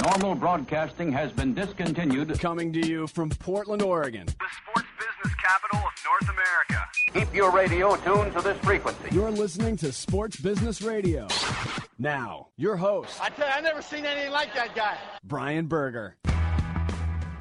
Normal broadcasting has been discontinued. Coming to you from Portland, Oregon. The sports business capital of North America. Keep your radio tuned to this frequency. You're listening to Sports Business Radio. Now, your host, I tell you, I never seen anything like that guy. Brian Berger.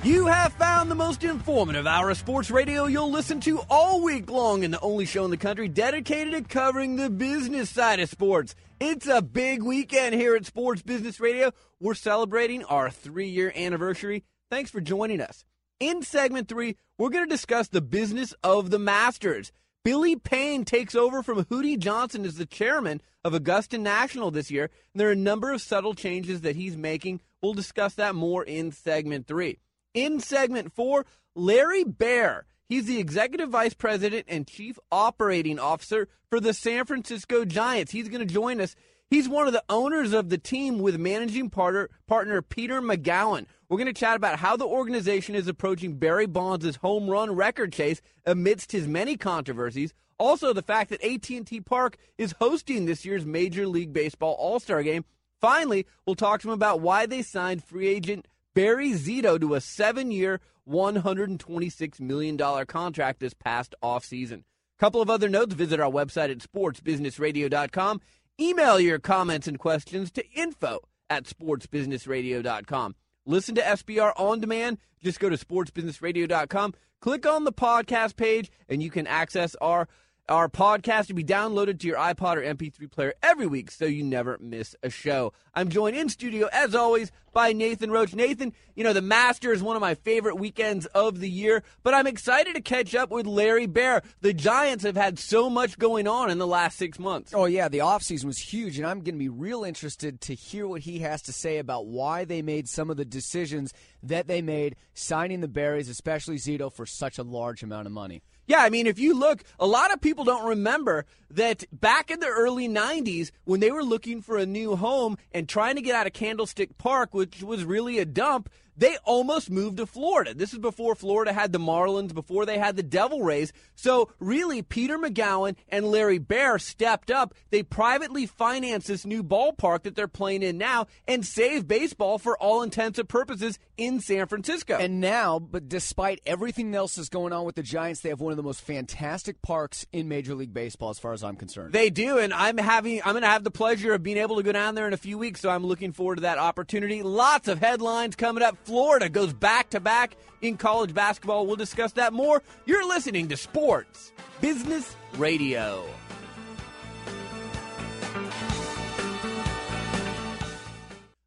You have found the most informative hour of sports radio you'll listen to all week long and the only show in the country dedicated to covering the business side of sports. It's a big weekend here at Sports Business Radio. We're celebrating our three year anniversary. Thanks for joining us. In segment three, we're going to discuss the business of the Masters. Billy Payne takes over from Hootie Johnson as the chairman of Augusta National this year, and there are a number of subtle changes that he's making. We'll discuss that more in segment three. In segment four, Larry Baer. He's the executive vice president and chief operating officer for the San Francisco Giants. He's going to join us. He's one of the owners of the team with managing partner, partner Peter Magowan. We're going to chat about how the organization is approaching Barry Bonds' home run record chase amidst his many controversies. Also, the fact that AT&T Park is hosting this year's Major League Baseball All-Star Game. Finally, we'll talk to him about why they signed free agent Barry Zito to a seven-year, $126 million contract this past offseason. Couple of other notes, visit our website at sportsbusinessradio.com. Email your comments and questions to info at sportsbusinessradio.com. Listen to SBR on demand. Just go to sportsbusinessradio.com, click on the podcast page, and you can access our our podcast will be downloaded to your iPod or MP3 player every week so you never miss a show. I'm joined in studio, as always, by Nathan Roach. Nathan, you know, the Master is one of my favorite weekends of the year, but I'm excited to catch up with Larry Baer. The Giants have had so much going on in the last six months. Oh, yeah, the offseason was huge, and I'm going to be real interested to hear what he has to say about why they made some of the decisions that they made, signing the Barrys, especially Zito, for such a large amount of money. Yeah, I mean, if you look, a lot of people don't remember that back in the early 90s, when they were looking for a new home and trying to get out of Candlestick Park, which was really a dump, they almost moved to Florida. This is before Florida had the Marlins, before they had the Devil Rays. So, really, Peter Magowan and Larry Baer stepped up. They privately financed this new ballpark that they're playing in now and saved baseball for all intents and purposes in San Francisco. And now, but despite everything else that's going on with the Giants, they have one of the most fantastic parks in Major League Baseball, as far as I'm concerned. They do, and I'm having I'm going to have the pleasure of being able to go down there in a few weeks, so I'm looking forward to that opportunity. Lots of headlines coming up. Florida goes back to back in college basketball. We'll discuss that more. You're listening to Sports Business Radio.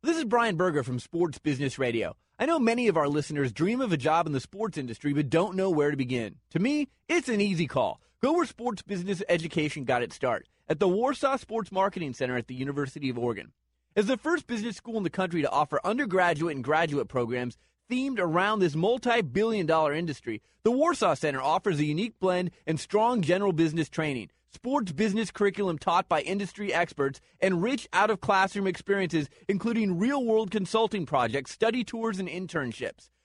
This is Brian Berger from Sports Business Radio. I know many of our listeners dream of a job in the sports industry but don't know where to begin. To me, it's an easy call. Go where sports business education got its start at the Warsaw Sports Marketing Center at the University of Oregon. As the first business school in the country to offer undergraduate and graduate programs themed around this multi billion dollar industry, the Warsaw Center offers a unique blend and strong general business training, sports business curriculum taught by industry experts, and rich out of classroom experiences, including real world consulting projects, study tours, and internships.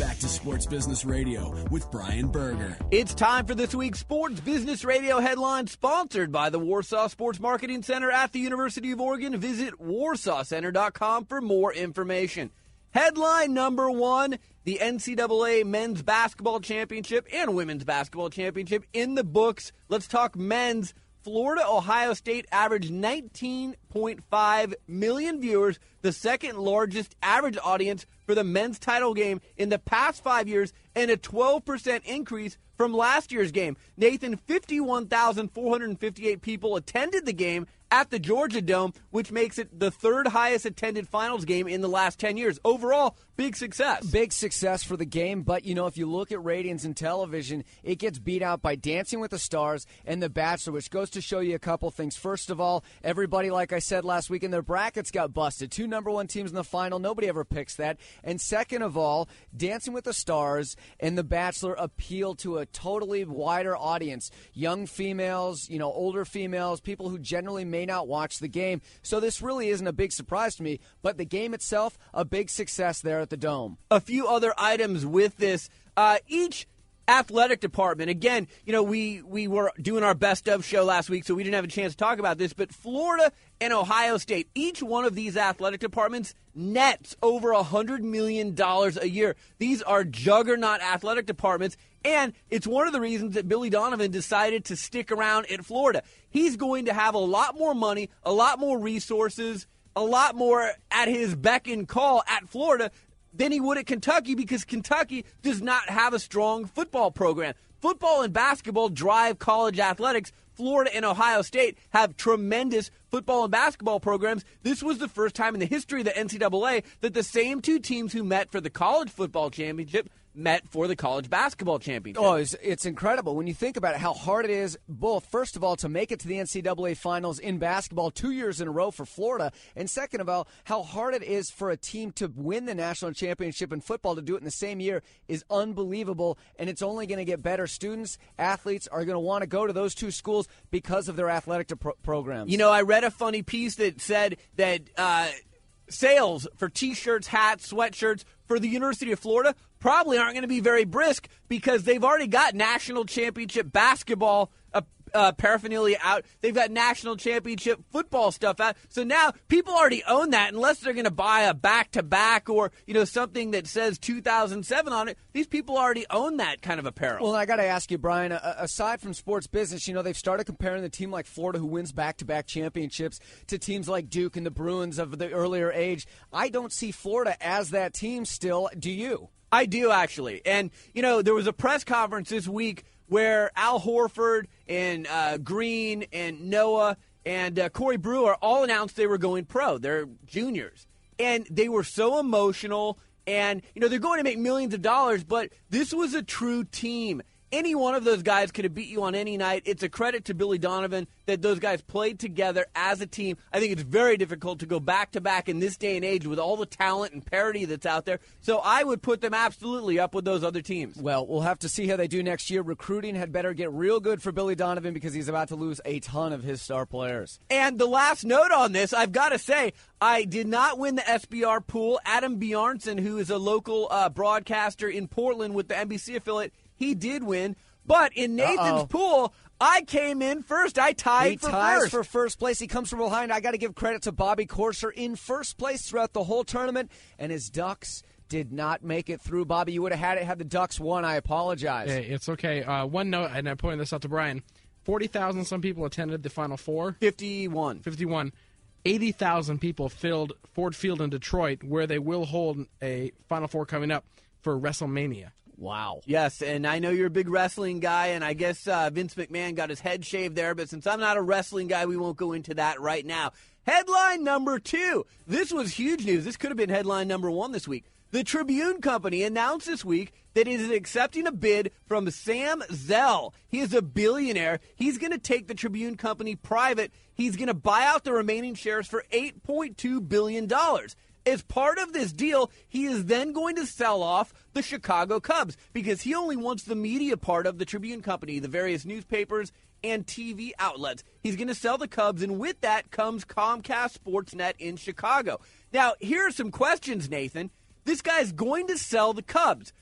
Back to Sports Business Radio with Brian Berger. It's time for this week's Sports Business Radio headline, sponsored by the Warsaw Sports Marketing Center at the University of Oregon. Visit warsawcenter.com for more information. Headline number one the NCAA Men's Basketball Championship and Women's Basketball Championship in the books. Let's talk men's. Florida Ohio State averaged 19.5 million viewers, the second largest average audience for the men's title game in the past five years, and a 12% increase from last year's game. Nathan, 51,458 people attended the game at the Georgia Dome, which makes it the third highest attended finals game in the last 10 years. Overall, big success. Big success for the game, but you know, if you look at ratings and television, it gets beat out by Dancing with the Stars and The Bachelor, which goes to show you a couple things. First of all, everybody, like I said last week, in their brackets got busted. Two number one teams in the final. Nobody ever picks that. And second of all, Dancing with the Stars and The Bachelor appeal to a totally wider audience. Young females, you know, older females, people who generally may not watch the game. So this really isn't a big surprise to me, but the game itself, a big success there at the Dome. A few other items with this. Uh, each athletic department. Again, you know, we we were doing our best of show last week, so we didn't have a chance to talk about this. But Florida and Ohio State, each one of these athletic departments nets over a hundred million dollars a year. These are juggernaut athletic departments. And it's one of the reasons that Billy Donovan decided to stick around at Florida. He's going to have a lot more money, a lot more resources, a lot more at his beck and call at Florida than he would at Kentucky because Kentucky does not have a strong football program. Football and basketball drive college athletics. Florida and Ohio State have tremendous football and basketball programs. This was the first time in the history of the NCAA that the same two teams who met for the college football championship met for the college basketball championship. Oh, it's, it's, incredible when you think about it, how hard it is, both, first of all, to make it to the NCAA finals in basketball two years in a row for Florida, and second of all, how hard it is for a team to win the national championship in football to do it in the same year is unbelievable, and it's only going to get better. Students, athletes are going to want to go to those two schools because of their athletic pro- programs. You know, I read a funny piece that said that. Uh, sales for t-shirts, hats, sweatshirts for the University of Florida probably aren't going to be very brisk because they've already got national championship basketball uh, uh, paraphernalia out. They've got national championship football stuff out. So now people already own that unless they're going to buy a back to back or, you know, something that says 2007 on it. These people already own that kind of apparel. Well, I got to ask you, Brian, aside from sports business, you know, they've started comparing the team like Florida who wins back to back championships to teams like Duke and the Bruins of the earlier age. I don't see Florida as that team still. Do you? I do actually. And, you know, there was a press conference this week where Al Horford and uh, Green and Noah and uh, Corey Brewer all announced they were going pro. They're juniors. And they were so emotional. And, you know, they're going to make millions of dollars, but this was a true team any one of those guys could have beat you on any night. It's a credit to Billy Donovan that those guys played together as a team. I think it's very difficult to go back to back in this day and age with all the talent and parity that's out there. So I would put them absolutely up with those other teams. Well, we'll have to see how they do next year. Recruiting had better get real good for Billy Donovan because he's about to lose a ton of his star players. And the last note on this, I've got to say, I did not win the SBR pool. Adam Bjarnson, who is a local uh, broadcaster in Portland with the NBC affiliate, he did win. But in Nathan's Uh-oh. pool, I came in first. I tied he for ties first. for first place. He comes from behind. I got to give credit to Bobby Corser in first place throughout the whole tournament, and his Ducks did not make it through. Bobby, you would have had it had the Ducks won. I apologize. Hey, it's okay. Uh, one note, and I'm pointing this out to Brian. 40,000 some people attended the Final Four. 51. 51. 80,000 people filled Ford Field in Detroit, where they will hold a Final Four coming up for WrestleMania. Wow. Yes, and I know you're a big wrestling guy, and I guess uh, Vince McMahon got his head shaved there, but since I'm not a wrestling guy, we won't go into that right now. Headline number two. This was huge news. This could have been headline number one this week. The Tribune Company announced this week that it is accepting a bid from Sam Zell. He is a billionaire. He's going to take the Tribune Company private. He's going to buy out the remaining shares for $8.2 billion. As part of this deal, he is then going to sell off the Chicago Cubs because he only wants the media part of the Tribune Company, the various newspapers and TV outlets. He's going to sell the Cubs, and with that comes Comcast Sportsnet in Chicago. Now, here are some questions, Nathan. This guy's going to sell the Cubs.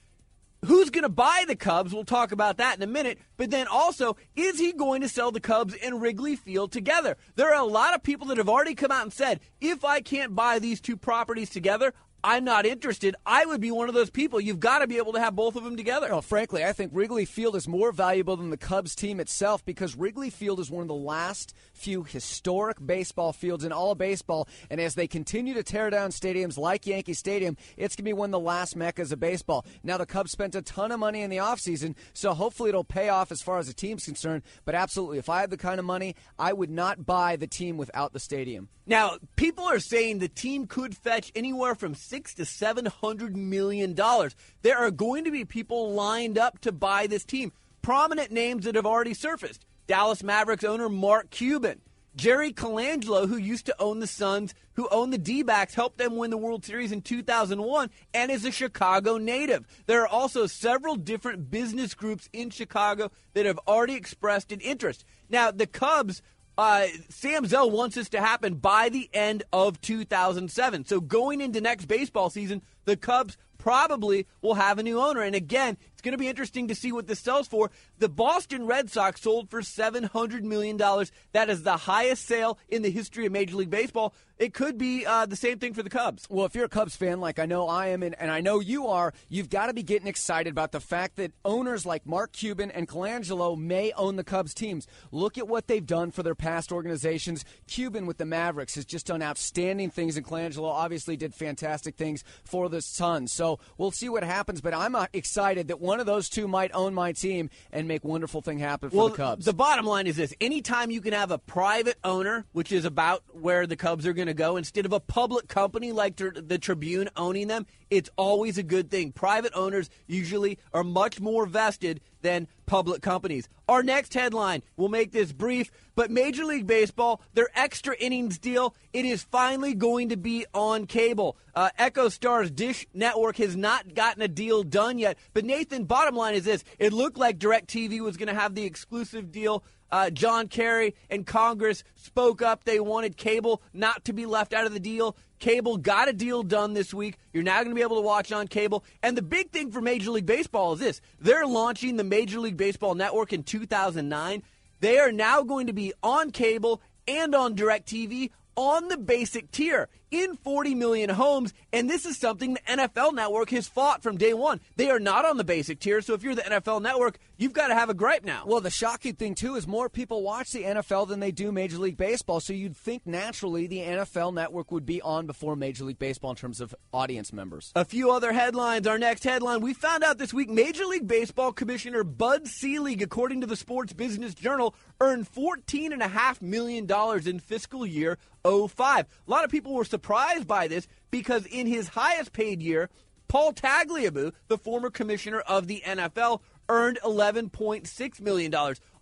Who's going to buy the Cubs? We'll talk about that in a minute. But then also, is he going to sell the Cubs and Wrigley Field together? There are a lot of people that have already come out and said, if I can't buy these two properties together, I'm not interested. I would be one of those people. You've got to be able to have both of them together. Well, frankly, I think Wrigley Field is more valuable than the Cubs team itself because Wrigley Field is one of the last few historic baseball fields in all of baseball. And as they continue to tear down stadiums like Yankee Stadium, it's going to be one of the last meccas of baseball. Now, the Cubs spent a ton of money in the offseason, so hopefully it'll pay off as far as the team's concerned. But absolutely, if I had the kind of money, I would not buy the team without the stadium. Now, people are saying the team could fetch anywhere from six to seven hundred million dollars. There are going to be people lined up to buy this team. Prominent names that have already surfaced: Dallas Mavericks owner Mark Cuban, Jerry Colangelo, who used to own the Suns, who owned the D-backs, helped them win the World Series in 2001, and is a Chicago native. There are also several different business groups in Chicago that have already expressed an interest. Now, the Cubs uh, Sam Zell wants this to happen by the end of 2007. So going into next baseball season, the Cubs probably will have a new owner. And again, going to be interesting to see what this sells for. The Boston Red Sox sold for $700 million. That is the highest sale in the history of Major League Baseball. It could be uh, the same thing for the Cubs. Well, if you're a Cubs fan, like I know I am, and, and I know you are, you've got to be getting excited about the fact that owners like Mark Cuban and Colangelo may own the Cubs teams. Look at what they've done for their past organizations. Cuban with the Mavericks has just done outstanding things, and Colangelo obviously did fantastic things for the Suns. So we'll see what happens, but I'm uh, excited that one of those two might own my team and make wonderful thing happen for well, the Cubs. The bottom line is this: anytime you can have a private owner, which is about where the Cubs are going to go, instead of a public company like the Tribune owning them, it's always a good thing. Private owners usually are much more vested than public companies. Our next headline, we'll make this brief, but Major League Baseball, their extra innings deal, it is finally going to be on cable. Uh, EchoStar's Dish Network has not gotten a deal done yet, but Nathan, bottom line is this it looked like DirecTV was going to have the exclusive deal. Uh, John Kerry and Congress spoke up. They wanted cable not to be left out of the deal. Cable got a deal done this week. You're now going to be able to watch on cable. And the big thing for Major League Baseball is this they're launching the Major League Baseball Network in 2009. They are now going to be on cable and on DirecTV on the basic tier in 40 million homes. And this is something the NFL network has fought from day one. They are not on the basic tier. So if you're the NFL network, you've got to have a gripe now. Well, the shocking thing, too, is more people watch the NFL than they do Major League Baseball. So you'd think naturally the NFL network would be on before Major League Baseball in terms of audience members. A few other headlines. Our next headline we found out this week Major League Baseball Commissioner Bud Selig, according to the Sports Business Journal, earned $14.5 million in fiscal year 05. A lot of people were surprised by this because in his highest paid year, Paul Tagliabue, the former commissioner of the NFL, earned $11.6 million.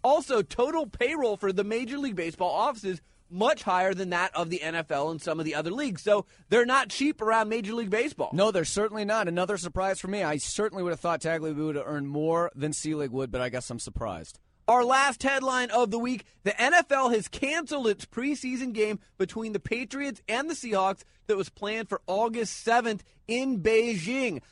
Also, total payroll for the Major League Baseball offices much higher than that of the NFL and some of the other leagues. So they're not cheap around Major League Baseball. No, they're certainly not. Another surprise for me. I certainly would have thought Tagliabue would have earned more than Selig would, but I guess I'm surprised. Our last headline of the week the NFL has canceled its preseason game between the Patriots and the Seahawks that was planned for August 7th in Beijing.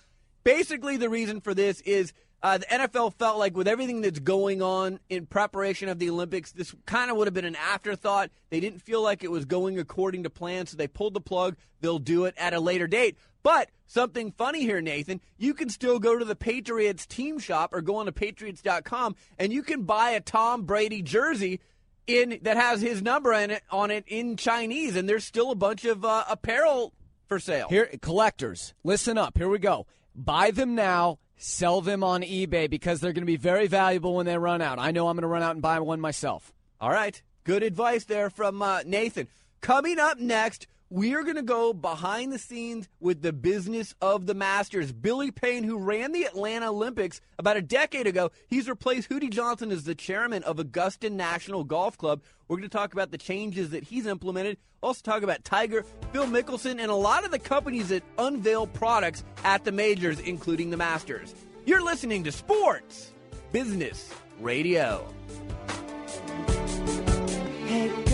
Basically, the reason for this is uh, the NFL felt like with everything that's going on in preparation of the Olympics, this kind of would have been an afterthought. They didn't feel like it was going according to plan, so they pulled the plug. They'll do it at a later date. But something funny here, Nathan, you can still go to the Patriots team shop or go on to patriots.com and you can buy a Tom Brady jersey in that has his number in it on it in Chinese and there's still a bunch of uh, apparel for sale. Here collectors, listen up. Here we go. Buy them now, sell them on eBay because they're going to be very valuable when they run out. I know I'm going to run out and buy one myself. All right. Good advice there from uh, Nathan. Coming up next, we are going to go behind the scenes with the business of the Masters. Billy Payne, who ran the Atlanta Olympics about a decade ago, he's replaced Hootie Johnson as the chairman of Augusta National Golf Club. We're going to talk about the changes that he's implemented. Also, talk about Tiger, Phil Mickelson, and a lot of the companies that unveil products at the majors, including the Masters. You're listening to Sports Business Radio. Hey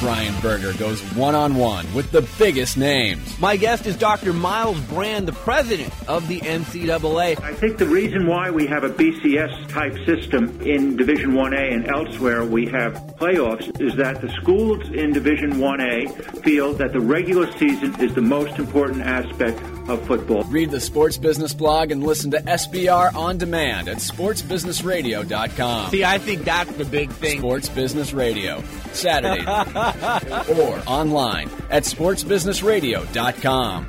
Brian Berger goes one on one with the biggest names. My guest is Dr. Myles Brand, the president of the NCAA. I think the reason why we have a BCS type system in Division 1A and elsewhere we have playoffs is that the schools in Division 1A feel that the regular season is the most important aspect of football. Read the Sports Business blog and listen to SBR on demand at sportsbusinessradio.com. See, I think that's the big thing. Sports Business Radio, Saturday or online at sportsbusinessradio.com.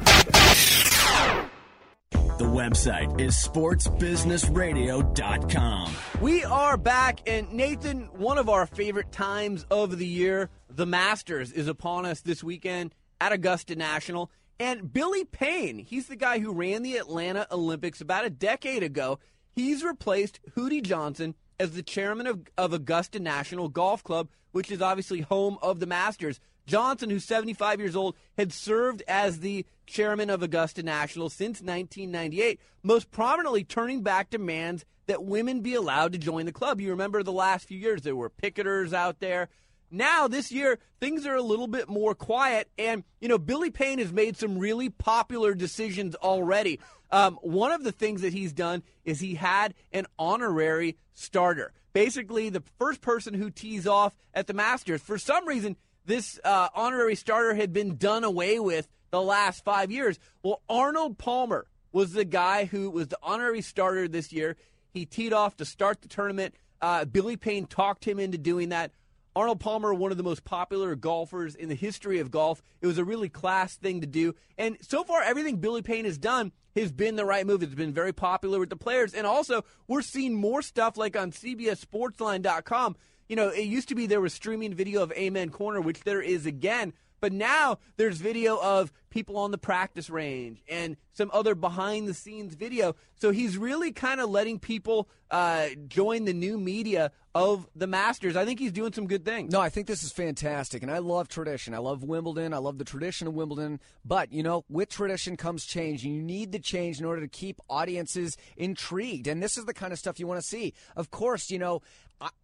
The website is sportsbusinessradio.com. We are back, and Nathan, one of our favorite times of the year, the Masters, is upon us this weekend at Augusta National. And Billy Payne, he's the guy who ran the Atlanta Olympics about a decade ago. He's replaced Hootie Johnson as the chairman of, of Augusta National Golf Club, which is obviously home of the Masters. Johnson, who's 75 years old, had served as the chairman of Augusta National since 1998, most prominently turning back demands that women be allowed to join the club. You remember the last few years, there were picketers out there. Now, this year, things are a little bit more quiet, and, you know, Billy Payne has made some really popular decisions already. Um, one of the things that he's done is he had an honorary starter. Basically, the first person who tees off at the Masters. For some reason, this uh, honorary starter had been done away with the last five years. Well, Arnold Palmer was the guy who was the honorary starter this year. He teed off to start the tournament. Uh, Billy Payne talked him into doing that. Arnold Palmer, one of the most popular golfers in the history of golf. It was a really class thing to do. And so far, everything Billy Payne has done has been the right move. It's been very popular with the players. And also, we're seeing more stuff like on CBSSportsline.com. You know, it used to be there was streaming video of Amen Corner, which there is again. But now there's video of people on the practice range and some other behind the scenes video. So he's really kind of letting people uh, join the new media of the Masters. I think he's doing some good things. No, I think this is fantastic. And I love tradition. I love Wimbledon. I love the tradition of Wimbledon. But, you know, with tradition comes change. You need the change in order to keep audiences intrigued. And this is the kind of stuff you want to see. Of course, you know,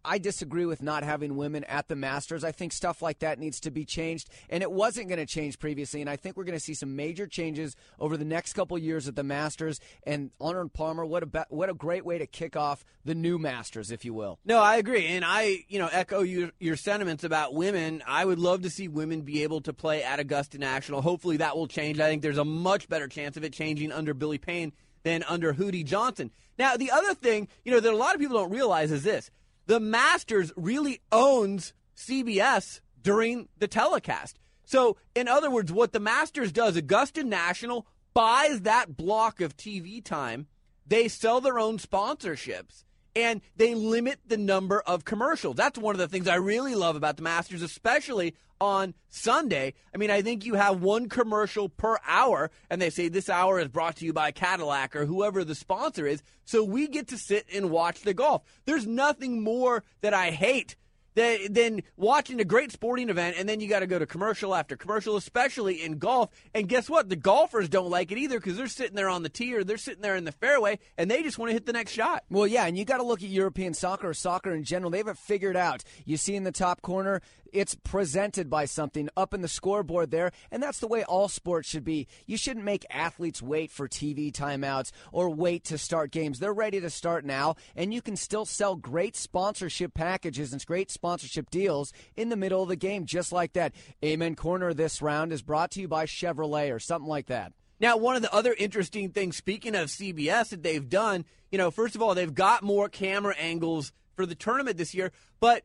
I disagree with not having women at the Masters. I think stuff like that needs to be changed, and it wasn't going to change previously. And I think we're going to see some major changes over the next couple years at the Masters. And Arnold Palmer, what a what a great way to kick off the new Masters, if you will. No, I agree, and I you know echo your your sentiments about women. I would love to see women be able to play at Augusta National. Hopefully, that will change. I think there's a much better chance of it changing under Billy Payne than under Hootie Johnson. Now, the other thing you know that a lot of people don't realize is this the Masters really owns CBS during the telecast. So, in other words, what the Masters does, Augusta National buys that block of TV time. They sell their own sponsorships and they limit the number of commercials. That's one of the things I really love about the Masters, especially on Sunday. I mean, I think you have one commercial per hour, and they say this hour is brought to you by Cadillac or whoever the sponsor is. So we get to sit and watch the golf. There's nothing more that I hate than watching a great sporting event and then you got to go to commercial after commercial, especially in golf. And guess what? The golfers don't like it either because they're sitting there on the tee or they're sitting there in the fairway and they just want to hit the next shot. Well, yeah, and you got to look at European soccer or soccer in general. They have it figured out. You see in the top corner, it's presented by something up in the scoreboard there, and that's the way all sports should be. You shouldn't make athletes wait for TV timeouts or wait to start games. They're ready to start now, and you can still sell great sponsorship packages and great sponsorship deals in the middle of the game, just like that. Amen Corner this round is brought to you by Chevrolet or something like that. Now, one of the other interesting things, speaking of CBS, that they've done, you know, first of all, they've got more camera angles for the tournament this year, but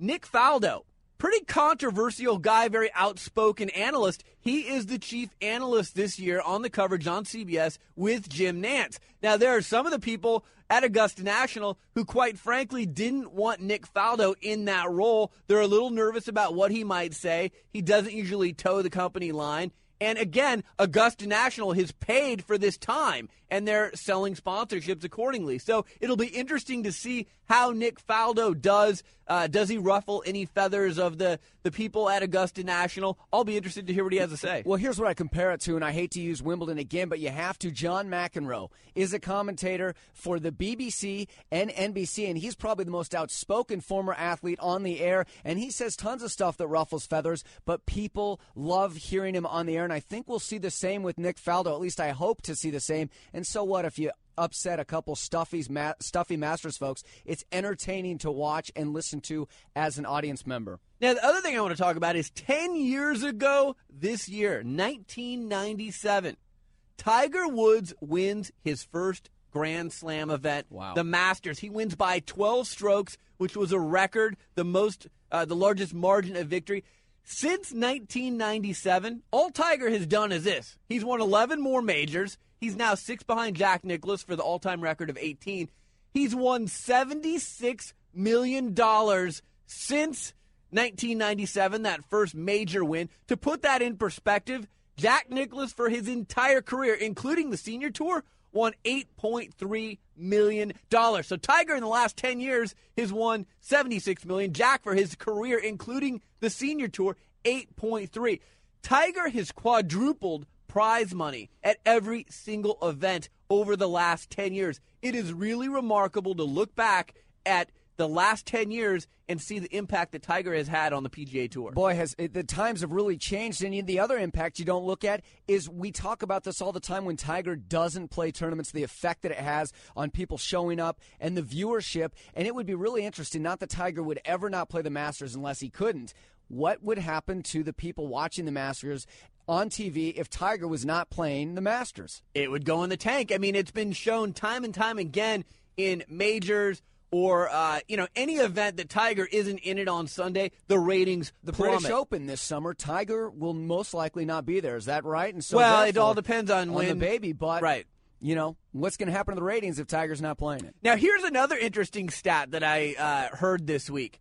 Nick Faldo, pretty controversial guy, very outspoken analyst. He is the chief analyst this year on the coverage on CBS with Jim Nantz. Now, there are some of the people at Augusta National who, quite frankly, didn't want Nick Faldo in that role. They're a little nervous about what he might say. He doesn't usually toe the company line. And again, Augusta National has paid for this time. And they're selling sponsorships accordingly. So it'll be interesting to see how Nick Faldo does. Uh, does he ruffle any feathers of the, the people at Augusta National? I'll be interested to hear what he has to say. Well, here's what I compare it to, and I hate to use Wimbledon again, but you have to. John McEnroe is a commentator for the BBC and NBC, and he's probably the most outspoken former athlete on the air, and he says tons of stuff that ruffles feathers, but people love hearing him on the air, and I think we'll see the same with Nick Faldo. At least I hope to see the same. And so what if you upset a couple stuffies, ma- stuffy Masters folks? It's entertaining to watch and listen to as an audience member. Now, the other thing I want to talk about is 10 years ago this year, 1997, Tiger Woods wins his first Grand Slam event, Wow. the Masters. He wins by 12 strokes, which was a record, the most, uh, the largest margin of victory. Since 1997, all Tiger has done is this. He's won 11 more majors. He's now six behind Jack Nicklaus for the all-time record of 18. He's won 76 million dollars since 1997, that first major win. To put that in perspective, Jack Nicklaus for his entire career, including the senior tour, won $8.3 million. So Tiger in the last 10 years has won 76 million. Jack for his career, including the senior tour, 8.3. Tiger has quadrupled prize money at every single event over the last 10 years. It is really remarkable to look back at the last 10 years and see the impact that Tiger has had on the PGA Tour. Boy, has the times have really changed. And the other impact you don't look at is we talk about this all the time when Tiger doesn't play tournaments, the effect that it has on people showing up and the viewership. And it would be really interesting, not that Tiger would ever not play the Masters unless he couldn't. What would happen to the people watching the Masters on TV if Tiger was not playing the Masters? it would go in the tank. I mean, it's been shown time and time again in majors or uh, you know any event that Tiger isn't in it on Sunday, the ratings The plummet. British Open this summer, Tiger will most likely not be there. Is that right? And so Well, it all depends on on when the baby, but Right. You know what's going to happen to the ratings if Tiger's not playing it? Now, here's another interesting stat that I uh, heard this week.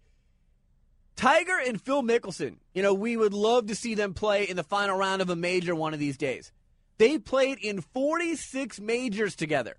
Tiger and Phil Mickelson, you know, we would love to see them play in the final round of a major one of these days. They played in 46 majors together.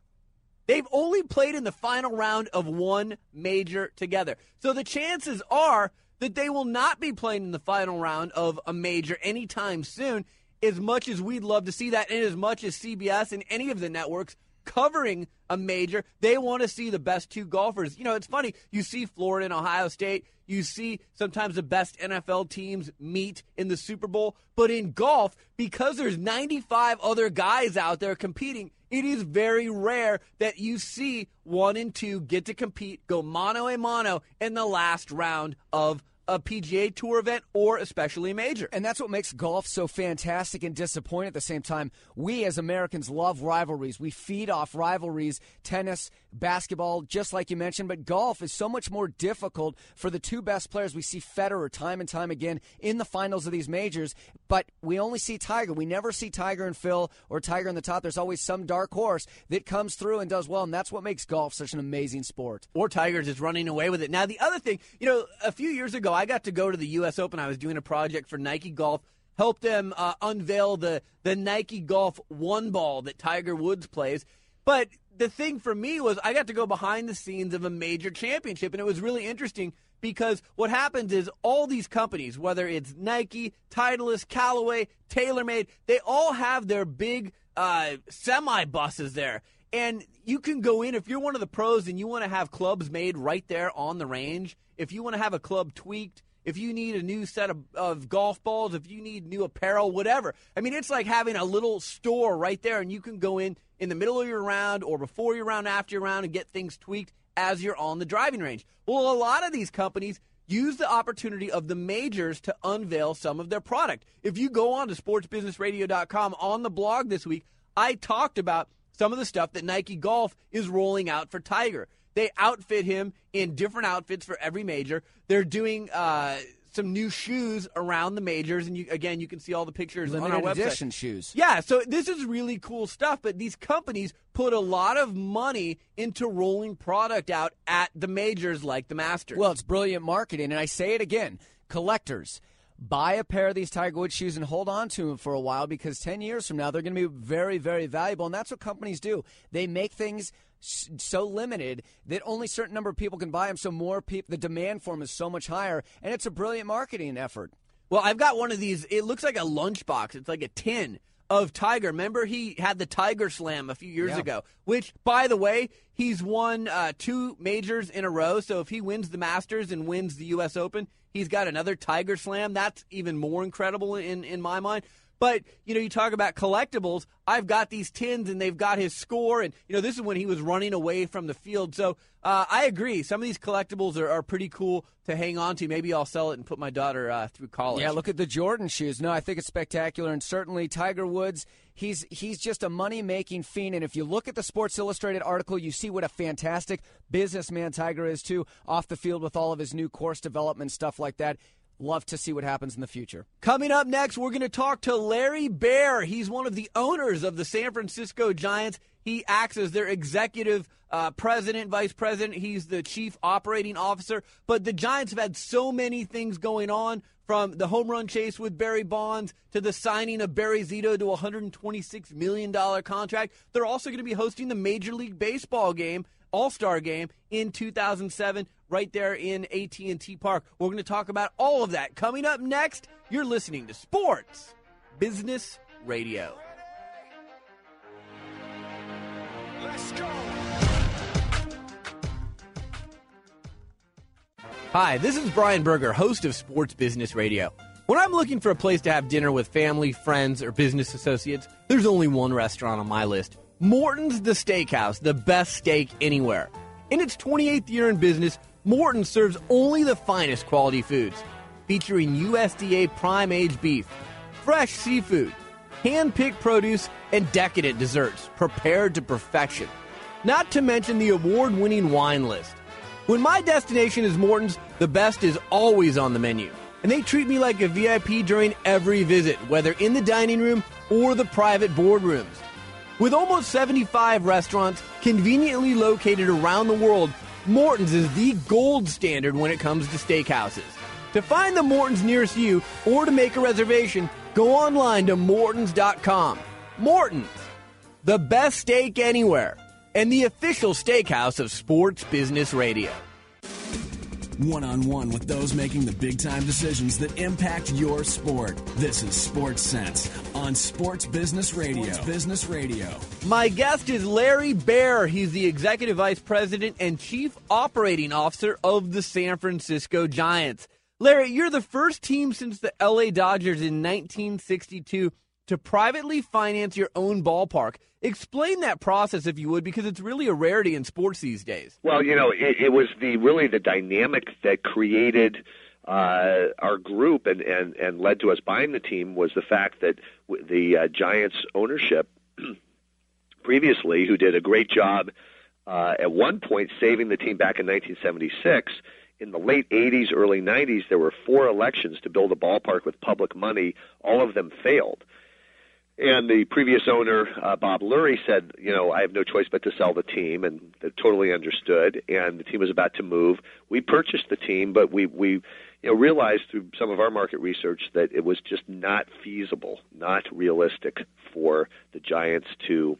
They've only played in the final round of one major together. So the chances are that they will not be playing in the final round of a major anytime soon, as much as we'd love to see that, and as much as CBS and any of the networks covering a major, they want to see the best two golfers. You know, it's funny. You see Florida and Ohio State. You see sometimes the best NFL teams meet in the Super Bowl. But in golf, because there's 95 other guys out there competing, it is very rare that you see one and two get to compete, go mano a mano in the last round of a PGA Tour event or especially a major. And that's what makes golf so fantastic and disappointing at the same time. We as Americans love rivalries. We feed off rivalries, tennis, basketball, just like you mentioned, but golf is so much more difficult for the two best players. We see Federer time and time again in the finals of these majors, but we only see Tiger. We never see Tiger and Phil or Tiger in the top. There's always some dark horse that comes through and does well, and that's what makes golf such an amazing sport. or Tigers is running away with it. Now, the other thing, you know, a few years ago, I got to go to the U.S. Open. I was doing a project for Nike Golf, helped them uh, unveil the the Nike Golf One Ball that Tiger Woods plays. But the thing for me was I got to go behind the scenes of a major championship, and it was really interesting because what happens is all these companies, whether it's Nike, Titleist, Callaway, TaylorMade, they all have their big uh, semi buses there. And you can go in if you're one of the pros and you want to have clubs made right there on the range. If you want to have a club tweaked, if you need a new set of, of golf balls, if you need new apparel, whatever. I mean, it's like having a little store right there, and you can go in in the middle of your round or before your round, after your round, and get things tweaked as you're on the driving range. Well, a lot of these companies use the opportunity of the majors to unveil some of their product. If you go on to sportsbusinessradio.com on the blog this week, I talked about some of the stuff that Nike Golf is rolling out for Tiger. They outfit him in different outfits for every major. They're doing uh, some new shoes around the majors, and you, again, you can see all the pictures on our Limited website. edition shoes. Yeah, so this is really cool stuff, but these companies put a lot of money into rolling product out at the majors like the Masters. Well, it's brilliant marketing, and I say it again collectors. buy a pair of these Tiger Woods shoes and hold on to them for a while because 10 years from now they're going to be very, very valuable. And that's what companies do. They make things so limited that only a certain number of people can buy them. So more people, the demand for them is so much higher, and it's a brilliant marketing effort. Well, I've got one of these. It looks like a lunchbox. It's like a tin of Tiger. Remember, he had the Tiger Slam a few years Yeah. ago, which, by the way, he's won uh, two majors in a row. So if he wins the Masters and wins the U.S. Open, he's got another Tiger Slam. That's even more incredible in, in my mind. But, you know, you talk about collectibles. I've got these tins and they've got his score. And, you know, this is when he was running away from the field. So uh, I agree. Some of these collectibles are, are pretty cool to hang on to. Maybe I'll sell it and put my daughter uh, through college. Yeah, look at the Jordan shoes. No, I think it's spectacular, and certainly Tiger Woods. He's he's just a money making fiend, and if you look at the Sports Illustrated article, you see what a fantastic businessman Tiger is too, off the field with all of his new course development stuff like that. Love to see what happens in the future. Coming up next, we're going to talk to Larry Baer. He's one of the owners of the San Francisco Giants. He acts as their executive uh, president, vice president. He's the chief operating officer. But the Giants have had so many things going on from the home run chase with Barry Bonds to the signing of Barry Zito to a $126 million contract. They're also going to be hosting the Major League Baseball game, All-Star game in 2007 right there in AT&T Park. We're going to talk about all of that coming up next. You're listening to Sports Business Radio. Let's go. Hi, this is Brian Berger, host of Sports Business Radio. When I'm looking for a place to have dinner with family, friends, or business associates, there's only one restaurant on my list Morton's the Steakhouse, the best steak anywhere. In its 28th year in business, Morton serves only the finest quality foods, featuring USDA prime aged beef, fresh seafood, hand picked produce, and decadent desserts prepared to perfection. Not to mention the award winning wine list. When my destination is Morton's, the best is always on the menu. And they treat me like a VIP during every visit, whether in the dining room or the private boardrooms. With almost 75 restaurants conveniently located around the world, Morton's is the gold standard when it comes to steakhouses. To find the Morton's nearest you or to make a reservation, go online to Mortons.com. Morton's, the best steak anywhere, and the official steakhouse of Sports Business Radio. One on one with those making the big time decisions that impact your sport. This is Sports Sense on Sports Business Radio. Sports Business Radio. My guest is Larry Baer. He's the Executive Vice President and Chief Operating Officer of the San Francisco Giants. Larry, you're the first team since the LA Dodgers in 1962 to privately finance your own ballpark. Explain that process, if you would, because it's really a rarity in sports these days. Well, you know, it, it was the really the dynamic that created uh, our group and, and, and led to us buying the team was the fact that the uh, Giants ownership previously, who did a great job uh, at one point saving the team back in 1976. In the late 80s, early 90s, there were four elections to build a ballpark with public money. All of them failed. And the previous owner, uh, Bob Lurie, said, you know, I have no choice but to sell the team, and they totally understood. And the team was about to move. We purchased the team, but we we you know realized through some of our market research that it was just not feasible, not realistic for the Giants to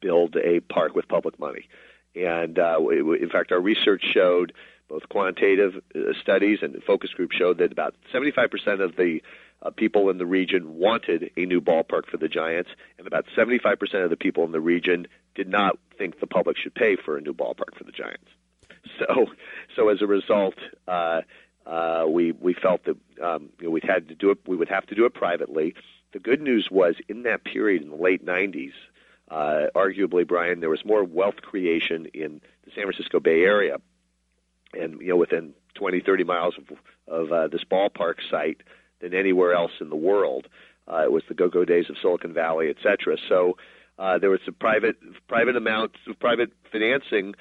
build a park with public money. And uh, in fact, our research showed both quantitative uh, studies and focus group showed that about 75% of the uh, people in the region wanted a new ballpark for the Giants, and about 75% of the people in the region did not think the public should pay for a new ballpark for the Giants. So, so as a result, uh, uh, we we felt that um, you know, we'd had to do it. We would have to do it privately. The good news was in that period in the late 90s, uh, arguably, Brian, there was more wealth creation in the San Francisco Bay Area, and you know within 20, 30 miles of, of uh, this ballpark site than anywhere else in the world. Uh, it was the go-go days of Silicon Valley, et cetera. So uh, there was some private private amounts of private financing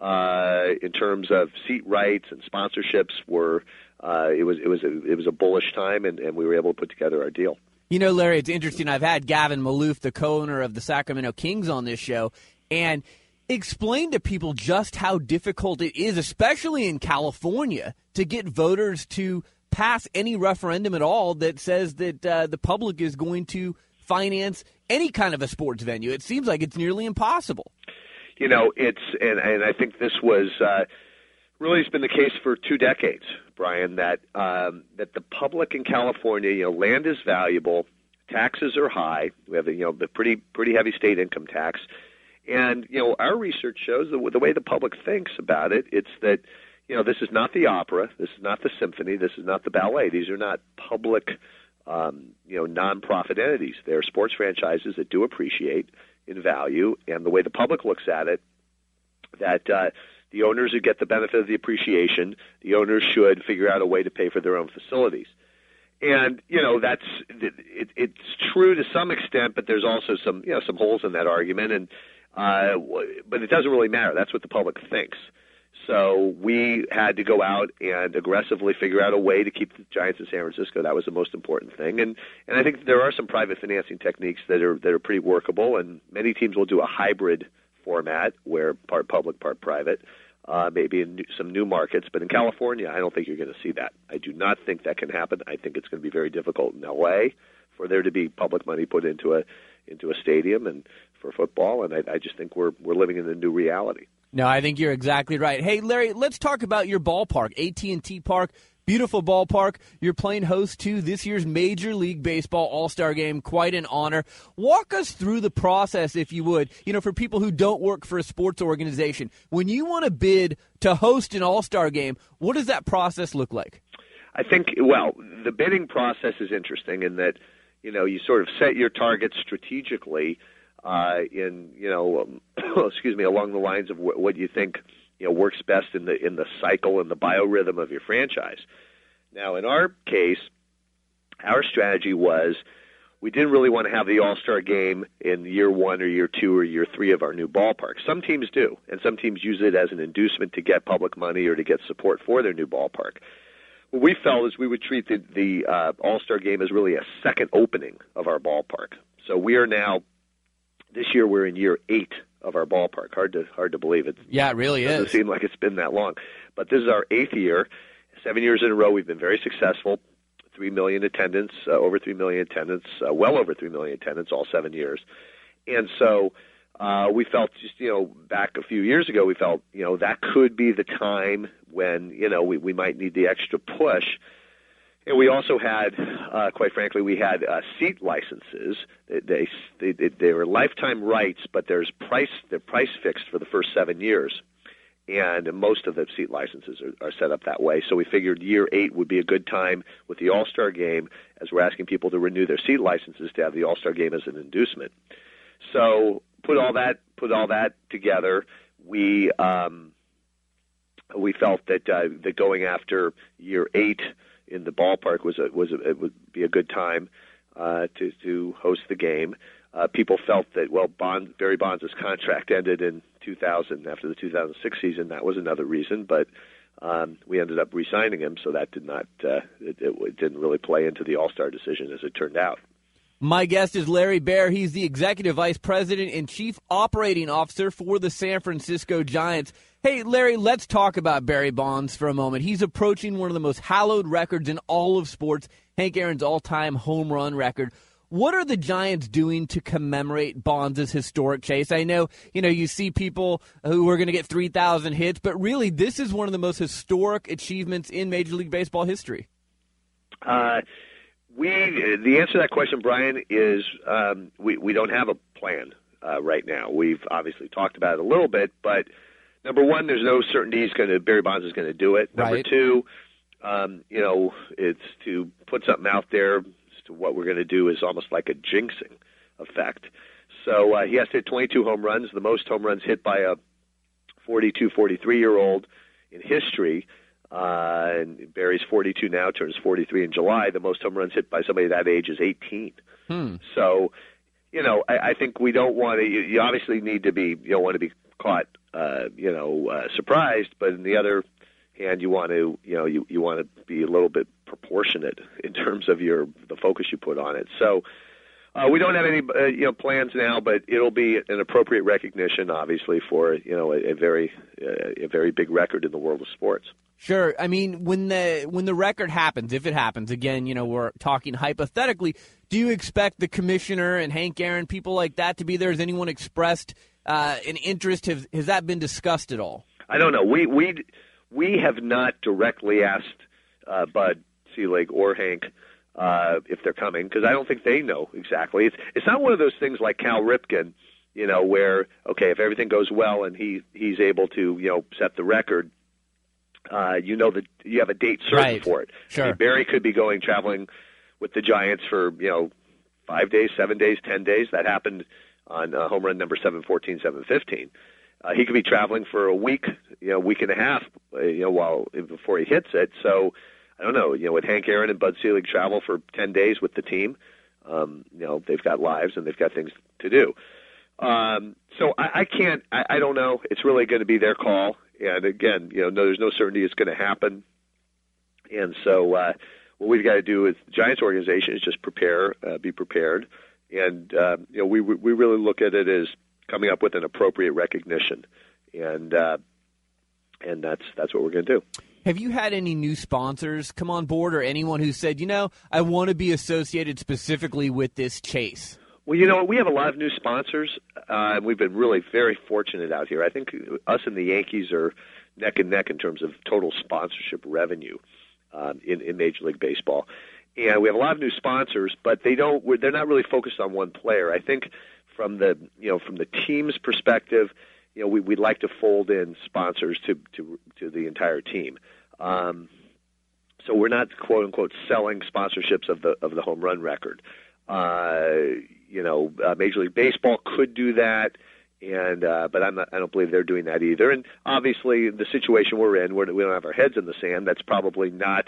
uh, in terms of seat rights and sponsorships. Were uh, it was it was a, it was a bullish time, and, and we were able to put together our deal. You know, Larry, it's interesting. I've had Gavin Maloof, the co-owner of the Sacramento Kings, on this show, and explain to people just how difficult it is, especially in California, to get voters to pass any referendum at all that says that uh, the public is going to finance any kind of a sports venue. It seems like it's nearly impossible. You know, it's and and I think this was uh, really has been the case for two decades, Brian. That um, that the public in California, you know, land is valuable, taxes are high. We have you know the pretty pretty heavy state income tax, and you know our research shows the, the way the public thinks about it. It's that you know this is not the opera, this is not the symphony, this is not the ballet. These are not public, um, you know, nonprofit entities. They're sports franchises that do appreciate in value, and the way the public looks at it, that. Uh, the owners who get the benefit of the appreciation, the owners should figure out a way to pay for their own facilities. And you know that's it, it's true to some extent, but there's also some you know some holes in that argument, and uh, but it doesn't really matter. That's what the public thinks. So we had to go out and aggressively figure out a way to keep the Giants in San Francisco. That was the most important thing, and and I think there are some private financing techniques that are that are pretty workable, and many teams will do a hybrid format where part public, part private uh, maybe in some new markets. But in California, I don't think you're going to see that. I do not think that can happen. I think it's going to be very difficult in LA for there to be public money put into a into a stadium and for football. And I, I just think we're we're living in a new reality. No, I think you're exactly right. Hey, Larry, let's talk about your ballpark, AT&T Park. Beautiful ballpark. You're playing host to this year's Major League Baseball All Star game. Quite an honor. Walk us through the process, if you would. You know, for people who don't work for a sports organization, when you want to bid to host an All Star game, what does that process look like? I think, well, the bidding process is interesting in that, you know, you sort of set your targets strategically uh, in, you know, um, excuse me, along the lines of what, what you think you know works best in the in the cycle and the biorhythm of your franchise. Now, in our case, our strategy was we didn't really want to have the All Star game in year one or year two or year three of our new ballpark. Some teams do, and some teams use it as an inducement to get public money or to get support for their new ballpark. What we felt is we would treat the, the uh, All Star game as really a second opening of our ballpark. So we are now, this year, we're in year eight of our ballpark. Hard to hard to believe it. Yeah, it really doesn't is. seem like it's been that long, but this is our eighth year. Seven years in a row, we've been very successful. Three million attendance, uh, over three million attendance, uh, well over three million attendance, all seven years. And so uh, we felt just you know back a few years ago, we felt you know that could be the time when you know we, we might need the extra push and we also had, uh, quite frankly, we had uh, seat licenses. They, they they they were lifetime rights, but there's price they're price fixed for the first seven years, and most of the seat licenses are, are set up that way. So we figured year eight would be a good time with the All Star Game, as we're asking people to renew their seat licenses to have the All Star Game as an inducement. So put all that put all that together, we um, we felt that uh, that going after year eight in the ballpark was a, was a, it would be a good time uh, to to host the game. Uh, people felt that well, Bond Barry Bonds' contract ended in 2000 after the 2006 season. That was another reason, but um, we ended up re-signing him, so that did not uh, it, it didn't really play into the All Star decision as it turned out. My guest is Larry Baer. He's the Executive Vice President and Chief Operating Officer for the San Francisco Giants. Hey, Larry, let's talk about Barry Bonds for a moment. He's approaching one of the most hallowed records in all of sports, Hank Aaron's all time home run record. What are the Giants doing to commemorate Bonds' historic chase? I know, you know, you see people who are going to get 3,000 hits, but really, this is one of the most historic achievements in Major League Baseball history. Uh, we the answer to that question, Brian, is um, we we don't have a plan uh, right now. We've obviously talked about it a little bit, but number one, there's no certainty he's going to Barry Bonds is going to do it. Number Right. two, um, you know, it's to put something out there as to what we're going to do is almost like a jinxing effect. So uh, he has to hit 22 home runs, the most home runs hit by a 42, 43 year old in history. Uh, and Barry's 42 now, turns 43 in July. The most home runs hit by somebody that age is 18. Hmm. So, you know, I, I think we don't want to. You, you obviously need to be. You don't want to be caught. Uh, you know, uh, surprised. But on the other hand, you want to. You know, you you want to be a little bit proportionate in terms of your the focus you put on it. So. Uh, we don't have any uh, you know plans now, but it'll be an appropriate recognition, obviously, for you know a, a very uh, a very big record in the world of sports. Sure. I mean, when the when the record happens, if it happens again, you know, we're talking hypothetically. Do you expect the commissioner and Hank Aaron, people like that, to be there? Has anyone expressed uh, an interest? Have, has that been discussed at all? I don't know. We we we have not directly asked uh, Bud Selig or Hank uh, if they're coming because I don't think they know exactly. It's it's not one of those things like Cal Ripken, you know, where okay, if everything goes well and he he's able to you know set the record, uh, you know that you have a date certain Right. for it. Sure. I mean, Barry could be going traveling with the Giants for you know five days, seven days, ten days. That happened on uh, home run number seven fourteen, seven fifteen. Uh, he could be traveling for a week, you know, week and a half, uh, you know, while before he hits it. So I don't know, you know, would Hank Aaron and Bud Selig travel for ten days with the team? Um, you know, they've got lives and they've got things to do. Um, so I, I can't. I, I don't know. It's really going to be their call. And again, you know, no, there's no certainty it's going to happen. And so uh, what we've got to do as the Giants organization is just prepare, uh, be prepared, and uh, you know, we we really look at it as coming up with an appropriate recognition, and uh, and that's that's what we're going to do. Have you had any new sponsors come on board, or anyone who said, you know, I want to be associated specifically with this chase? Well, you know, we have a lot of new sponsors, uh, we've been really very fortunate out here. I think us and the Yankees are neck and neck in terms of total sponsorship revenue um, in, in Major League Baseball. And we have a lot of new sponsors, but they don't. we're- They're not really focused on one player. I think from the you know from the team's perspective, you know, we, we'd like to fold in sponsors to to to the entire team. Um, so we're not quote unquote selling sponsorships of the of the home run record. Uh, you know, uh, Major League Baseball could do that, and uh, but I'm not, I don't believe they're doing that either. And obviously, the situation we're in, we're, we don't have our heads in the sand. That's probably not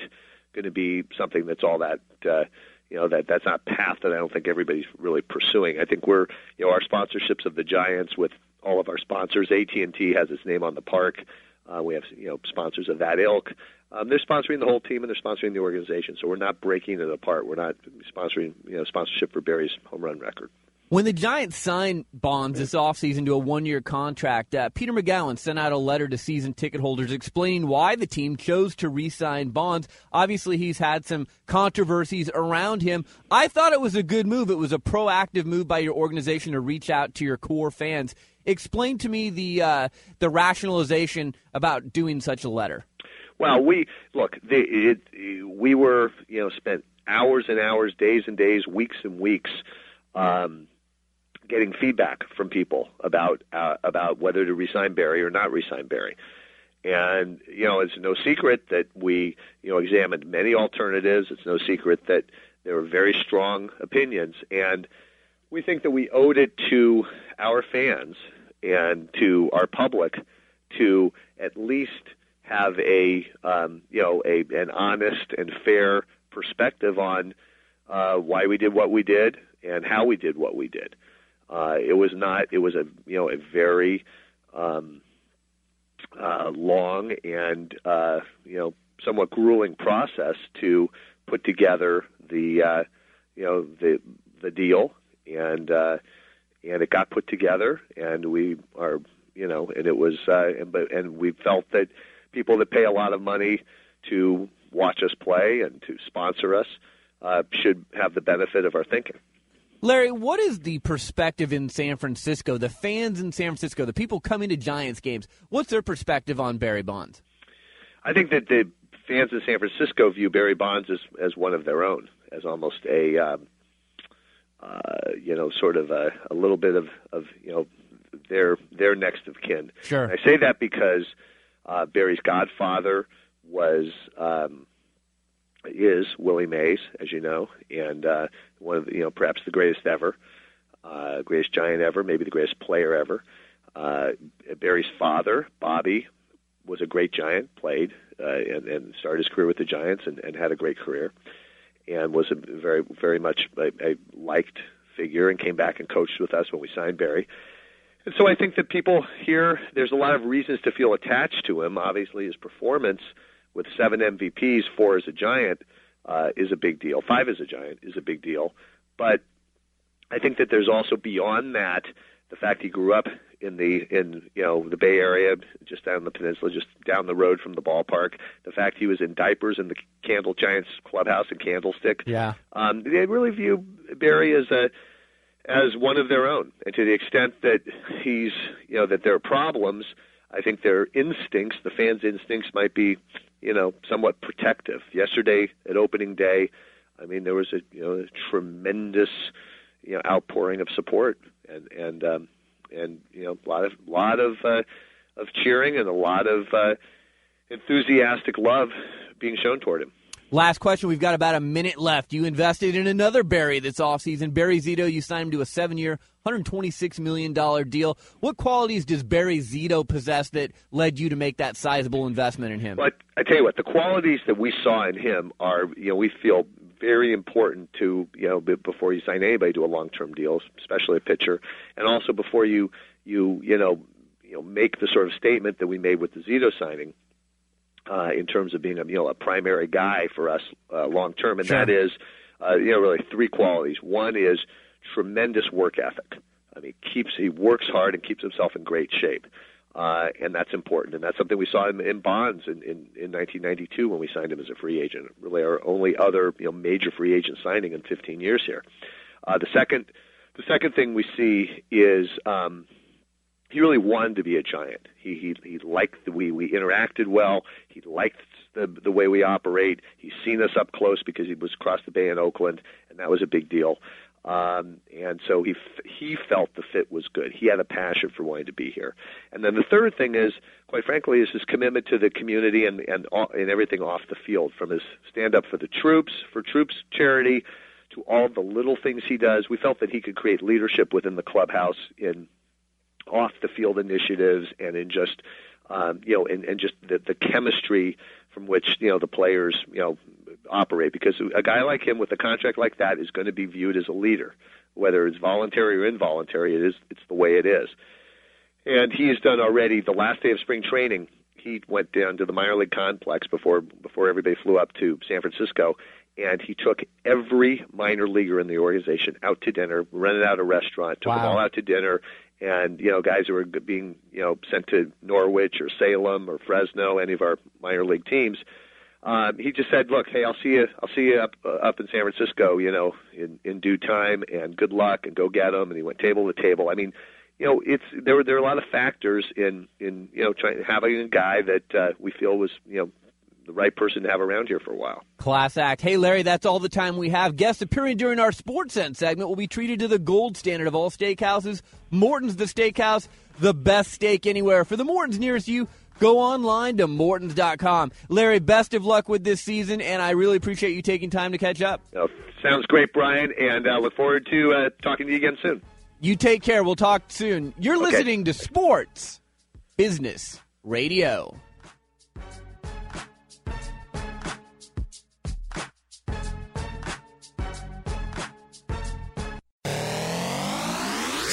going to be something that's all that. Uh, you know that that's not a path that I don't think everybody's really pursuing. I think we're you know our sponsorships of the Giants with all of our sponsors. AT and T has its name on the park. Uh, we have you know sponsors of that ilk. Um, they're sponsoring the whole team and they're sponsoring the organization. So we're not breaking it apart. We're not sponsoring you know sponsorship for Barry's home run record. When the Giants signed Bonds this offseason to a one year contract, uh, Peter Magowan sent out a letter to season ticket holders explaining why the team chose to re sign Bonds. Obviously, he's had some controversies around him. I thought it was a good move. It was a proactive move by your organization to reach out to your core fans. Explain to me the uh, the rationalization about doing such a letter. Well, we look. The, it, we were, you know, spent hours and hours, days and days, weeks and weeks, um, getting feedback from people about uh, about whether to resign Barry or not resign Barry. And you know, it's no secret that we, you know, examined many alternatives. It's no secret that there were very strong opinions, and we think that we owed it to our fans and to our public to at least have a um, you know a an honest and fair perspective on uh, why we did what we did and how we did what we did. Uh, it was not. It was a you know a very um, uh, long and uh, you know somewhat grueling process to put together the uh, you know the the deal and uh, and it got put together and we are you know and it was uh, and but and we felt that people that pay a lot of money to watch us play and to sponsor us uh, should have the benefit of our thinking. Larry, what is the perspective in San Francisco? The fans in San Francisco, the people coming to Giants games, what's their perspective on Barry Bonds? I think that the fans in San Francisco view Barry Bonds as as one of their own, as almost a um, uh, you know sort of a, a little bit of of you know their their next of kin. Sure. And I say that because uh, Barry's godfather was um, is Willie Mays, as you know, and uh, one of the, you know perhaps the greatest ever, uh, greatest giant ever, maybe the greatest player ever. Uh, Barry's father, Bobby, was a great giant, played uh, and, and started his career with the Giants and, and had a great career, and was a very very much a, a liked figure and came back and coached with us when we signed Barry. And so I think that people here, there's a lot of reasons to feel attached to him. Obviously, his performance with seven MVPs, four as a Giant, uh, is a big deal. Five as a Giant is a big deal. But I think that there's also beyond that the fact he grew up in the in you know the Bay Area, just down the peninsula, just down the road from the ballpark. The fact he was in diapers in the Candle Giants clubhouse in Candlestick. Yeah. Um, they really view Barry as a as one of their own, and to the extent that he's you know that there are problems, I think their instincts, the fans' instincts, might be you know somewhat protective. Yesterday at opening day, I mean there was a you know a tremendous you know outpouring of support and and um, and you know a lot of lot of uh, of cheering and a lot of uh, enthusiastic love being shown toward him. Last question. We've got about a minute left. You invested in another Barry this offseason. Barry Zito, you signed him to a seven year, $126 million deal. What qualities does Barry Zito possess that led you to make that sizable investment in him? But I tell you what, the qualities that we saw in him are, you know, we feel very important to, you know, before you sign anybody to a long term deal, especially a pitcher, and also before you, you, you know, you know, make the sort of statement that we made with the Zito signing uh, in terms of being a you know a primary guy for us uh, long term, and Sure. that is uh, you know really three qualities. One is tremendous work ethic. I mean, keeps he works hard and keeps himself in great shape, uh, and that's important. And that's something we saw in, in Bonds in, in, in 1992 when we signed him as a free agent. Really, our only other you know major free agent signing in 15 years here. Uh, the second the second thing we see is um, he really wanted to be a giant. He he he liked the we we interacted well. He liked the the way we operate. He's seen us up close because he was across the bay in Oakland, and that was a big deal. Um, and so he he felt the fit was good. He had a passion for wanting to be here. And then the third thing is, quite frankly, is his commitment to the community and and and everything off the field, from his stand up for the troops, for troops charity, to all the little things he does. We felt that he could create leadership within the clubhouse in off the field initiatives and in just um, you know and, and just the, the chemistry from which you know the players you know operate. Because a guy like him with a contract like that is going to be viewed as a leader whether it's voluntary or involuntary it is it's the way it is. And he has done already the last day of spring training he went down to the minor league complex before before everybody flew up to San Francisco and he took every minor leaguer in the organization out to dinner rented out a restaurant took them all out to dinner and you know guys who were being you know sent to Norwich or Salem or Fresno any of our minor league teams um, he just said look hey I'll see you I'll see you up uh, up in San Francisco you know in in due time and good luck and go get them and he went table to table. I mean you know it's there were there are a lot of factors in in you know trying having a guy that uh, we feel was you know the right person to have around here for a while Class act. Hey, Larry, that's all the time we have. Guests appearing during our Sports Sense segment will be treated to the gold standard of all steakhouses. Morton's the steakhouse, the best steak anywhere. For the Morton's nearest you, go online to Mortons.com. Larry, best of luck with this season, and I really appreciate you taking time to catch up. know, sounds great Brian and uh, look forward to uh, talking to you again soon You take care. We'll talk soon. You're Okay. listening to Sports Business Radio.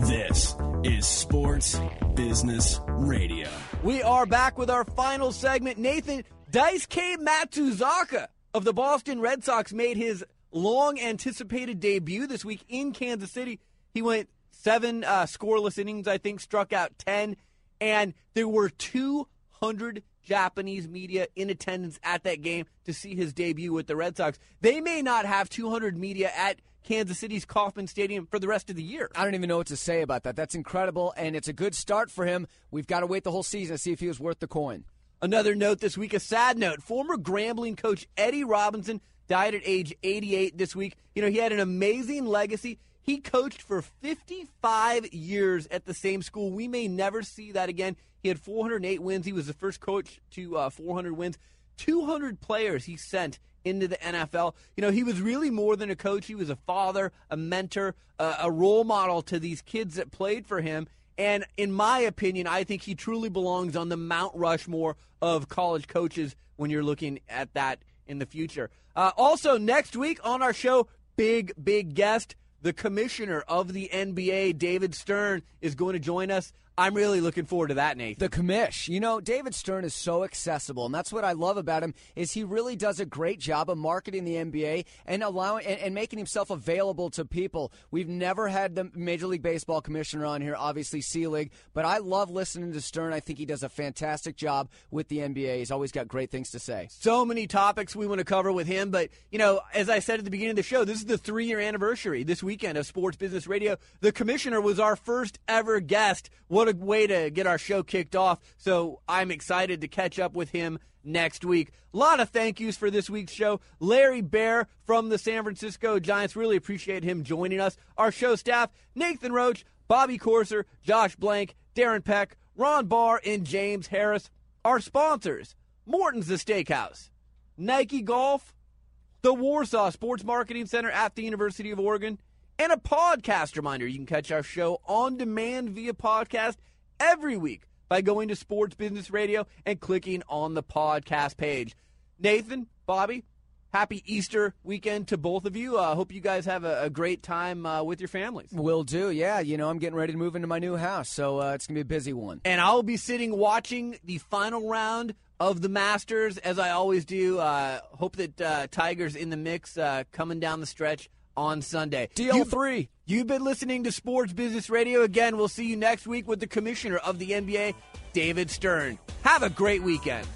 This is Sports Business Radio. We are back with our final segment. Nathan Daisuke Matsuzaka of the Boston Red Sox made his long anticipated debut this week in Kansas City. He went seven uh, scoreless innings, I think, struck out 10, and there were 200 Japanese media in attendance at that game to see his debut with the Red Sox. They may not have 200 media at Kansas City's Kauffman Stadium for the rest of the year. I don't even know what to say about that. That's incredible, and it's a good start for him. We've got to wait the whole season to see if he was worth the coin. Another note this week, a sad note. Former Grambling coach Eddie Robinson died at age 88 this week. You know, he had an amazing legacy. He coached for 55 years at the same school. We may never see that again. He had 408 wins. He was the first coach to uh, 400 wins. 200 players he sent into the NFL. You know, he was really more than a coach. He was a father, a mentor, a, a role model to these kids that played for him. And in my opinion, I think he truly belongs on the Mount Rushmore of college coaches when you're looking at that in the future. Uh, also, next week on our show, big, big guest, the commissioner of the NBA, David Stern, is going to join us. I'm really looking forward to that, Nathan. The commish. You know, David Stern is so accessible, and that's what I love about him is he really does a great job of marketing the NBA and allowing and, and making himself available to people. We've never had the Major League Baseball commissioner on here, obviously Selig, but I love listening to Stern. I think he does a fantastic job with the NBA. He's always got great things to say. So many topics we want to cover with him, but you know, as I said at the beginning of the show, this is the three year anniversary this weekend of Sports Business Radio. The commissioner was our first ever guest. What a way to get our show kicked off. So I'm excited to catch up with him next week. A lot of thank yous for this week's show. Larry Baer from the San Francisco Giants. Really appreciate him joining us. Our show staff, Nathan Roach, Bobby Corser, Josh Blank, Darren Peck, Ron Barr, and James Harris. Our sponsors, Morton's the Steakhouse, Nike Golf, the Warsaw Sports Marketing Center at the University of Oregon, and a podcast reminder. You can catch our show on demand via podcast every week by going to Sports Business Radio and clicking on the podcast page. Nathan, Bobby, happy Easter weekend to both of you. I uh, hope you guys have a, a great time uh, with your families. Will do. Yeah, you know, I'm getting ready to move into my new house, so uh, it's going to be a busy one. And I'll be sitting watching the final round of the Masters, as I always do. Uh, hope that uh, Tiger's in the mix uh, coming down the stretch on Sunday. DL3. You, you've been listening to Sports Business Radio. Again, we'll see you next week with the commissioner of the NBA, David Stern. Have a great weekend.